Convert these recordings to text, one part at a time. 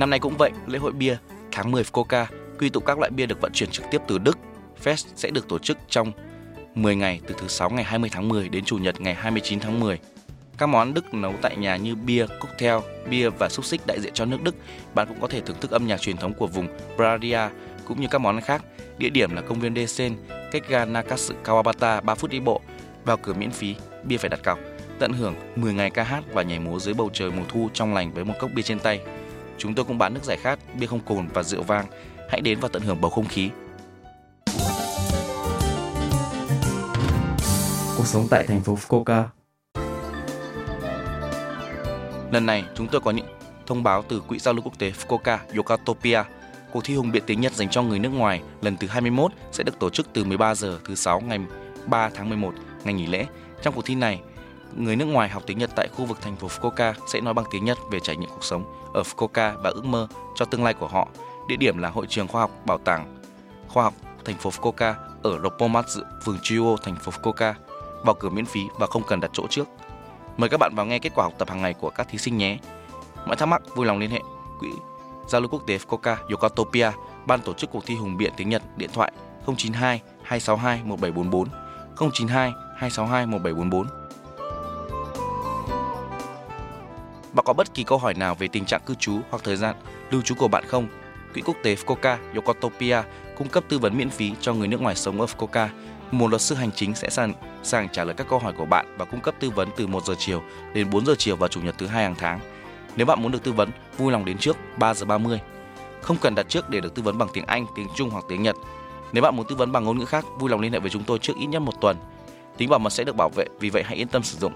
Năm nay cũng vậy, lễ hội bia tháng 10 Fukuoka quy tụ các loại bia được vận chuyển trực tiếp từ Đức. Fest sẽ được tổ chức trong 10 ngày từ thứ sáu ngày 20 tháng 10 đến chủ nhật ngày 29 tháng 10. Các món Đức nấu tại nhà như bia, cocktail, bia và xúc xích đại diện cho nước Đức. Bạn cũng có thể thưởng thức âm nhạc truyền thống của vùng Bradia cũng như các món khác. Địa điểm là công viên Desen, cách ga Nakatsu Kawabata 3 phút đi bộ. Vào cửa miễn phí, bia phải đặt cọc. Tận hưởng 10 ngày ca hát và nhảy múa dưới bầu trời mùa thu trong lành với một cốc bia trên tay. Chúng tôi cũng bán nước giải khát, bia không cồn và rượu vang. Hãy đến và tận hưởng bầu không khí. Cuộc sống tại thành phố Fukuoka Lần này, chúng tôi có những thông báo từ Quỹ giao lưu quốc tế Fukuoka Yokatopia. Cuộc thi hùng biện tiếng Nhật dành cho người nước ngoài lần thứ 21 sẽ được tổ chức từ 13 giờ thứ sáu ngày 3 tháng 11, ngày nghỉ lễ. Trong cuộc thi này, người nước ngoài học tiếng Nhật tại khu vực thành phố Fukuoka sẽ nói bằng tiếng Nhật về trải nghiệm cuộc sống ở Fukuoka và ước mơ cho tương lai của họ. Địa điểm là Hội trường Khoa học Bảo tàng Khoa học thành phố Fukuoka ở Roppongi, phường Chuo, thành phố Fukuoka. Vào cửa miễn phí và không cần đặt chỗ trước. Mời các bạn vào nghe kết quả học tập hàng ngày của các thí sinh nhé. Mọi thắc mắc vui lòng liên hệ Quỹ Giao lưu quốc tế Fukuoka Yokotopia ban tổ chức cuộc thi hùng biện tiếng Nhật, điện thoại 092 262 1744 092 262 1744. Bạn có bất kỳ câu hỏi nào về tình trạng cư trú hoặc thời gian lưu trú của bạn không? Quỹ quốc tế Fukuoka Yokotopia cung cấp tư vấn miễn phí cho người nước ngoài sống ở Fukuoka. Một luật sư hành chính sẽ sẵn sàng trả lời các câu hỏi của bạn và cung cấp tư vấn từ 1 giờ chiều đến 4 giờ chiều vào chủ nhật thứ hai hàng tháng. Nếu bạn muốn được tư vấn, vui lòng đến trước 3 giờ 30. Không cần đặt trước để được tư vấn bằng tiếng Anh, tiếng Trung hoặc tiếng Nhật. Nếu bạn muốn tư vấn bằng ngôn ngữ khác, vui lòng liên hệ với chúng tôi trước ít nhất một tuần. Tính bảo mật sẽ được bảo vệ, vì vậy hãy yên tâm sử dụng.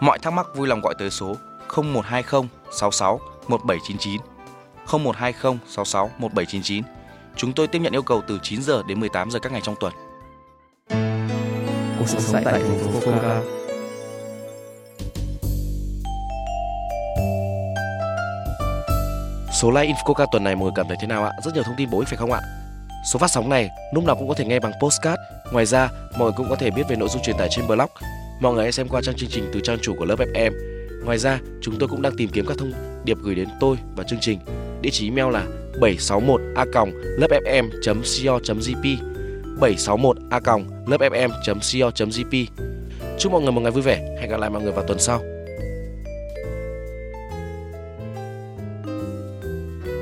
Mọi thắc mắc vui lòng gọi tới số 0120 66 1799 0120 66 1799. Chúng tôi tiếp nhận yêu cầu từ 9 giờ đến 18 giờ các ngày trong tuần. Cuộc sống tại thành phố Fukuoka Số like Infoca tuần này mọi người cảm thấy thế nào ạ? Rất nhiều thông tin bổ ích phải không ạ? Số phát sóng này lúc nào cũng có thể nghe bằng postcard. Ngoài ra, mọi người cũng có thể biết về nội dung truyền tải trên blog. Mọi người hãy xem qua trang chương trình từ trang chủ của lớp FM. Ngoài ra, chúng tôi cũng đang tìm kiếm các thông điệp gửi đến tôi và chương trình. Địa chỉ email là 761a.lớpfm.co.jp 761a.lớpfm.co.jp Chúc mọi người một ngày vui vẻ. Hẹn gặp lại mọi người vào tuần sau.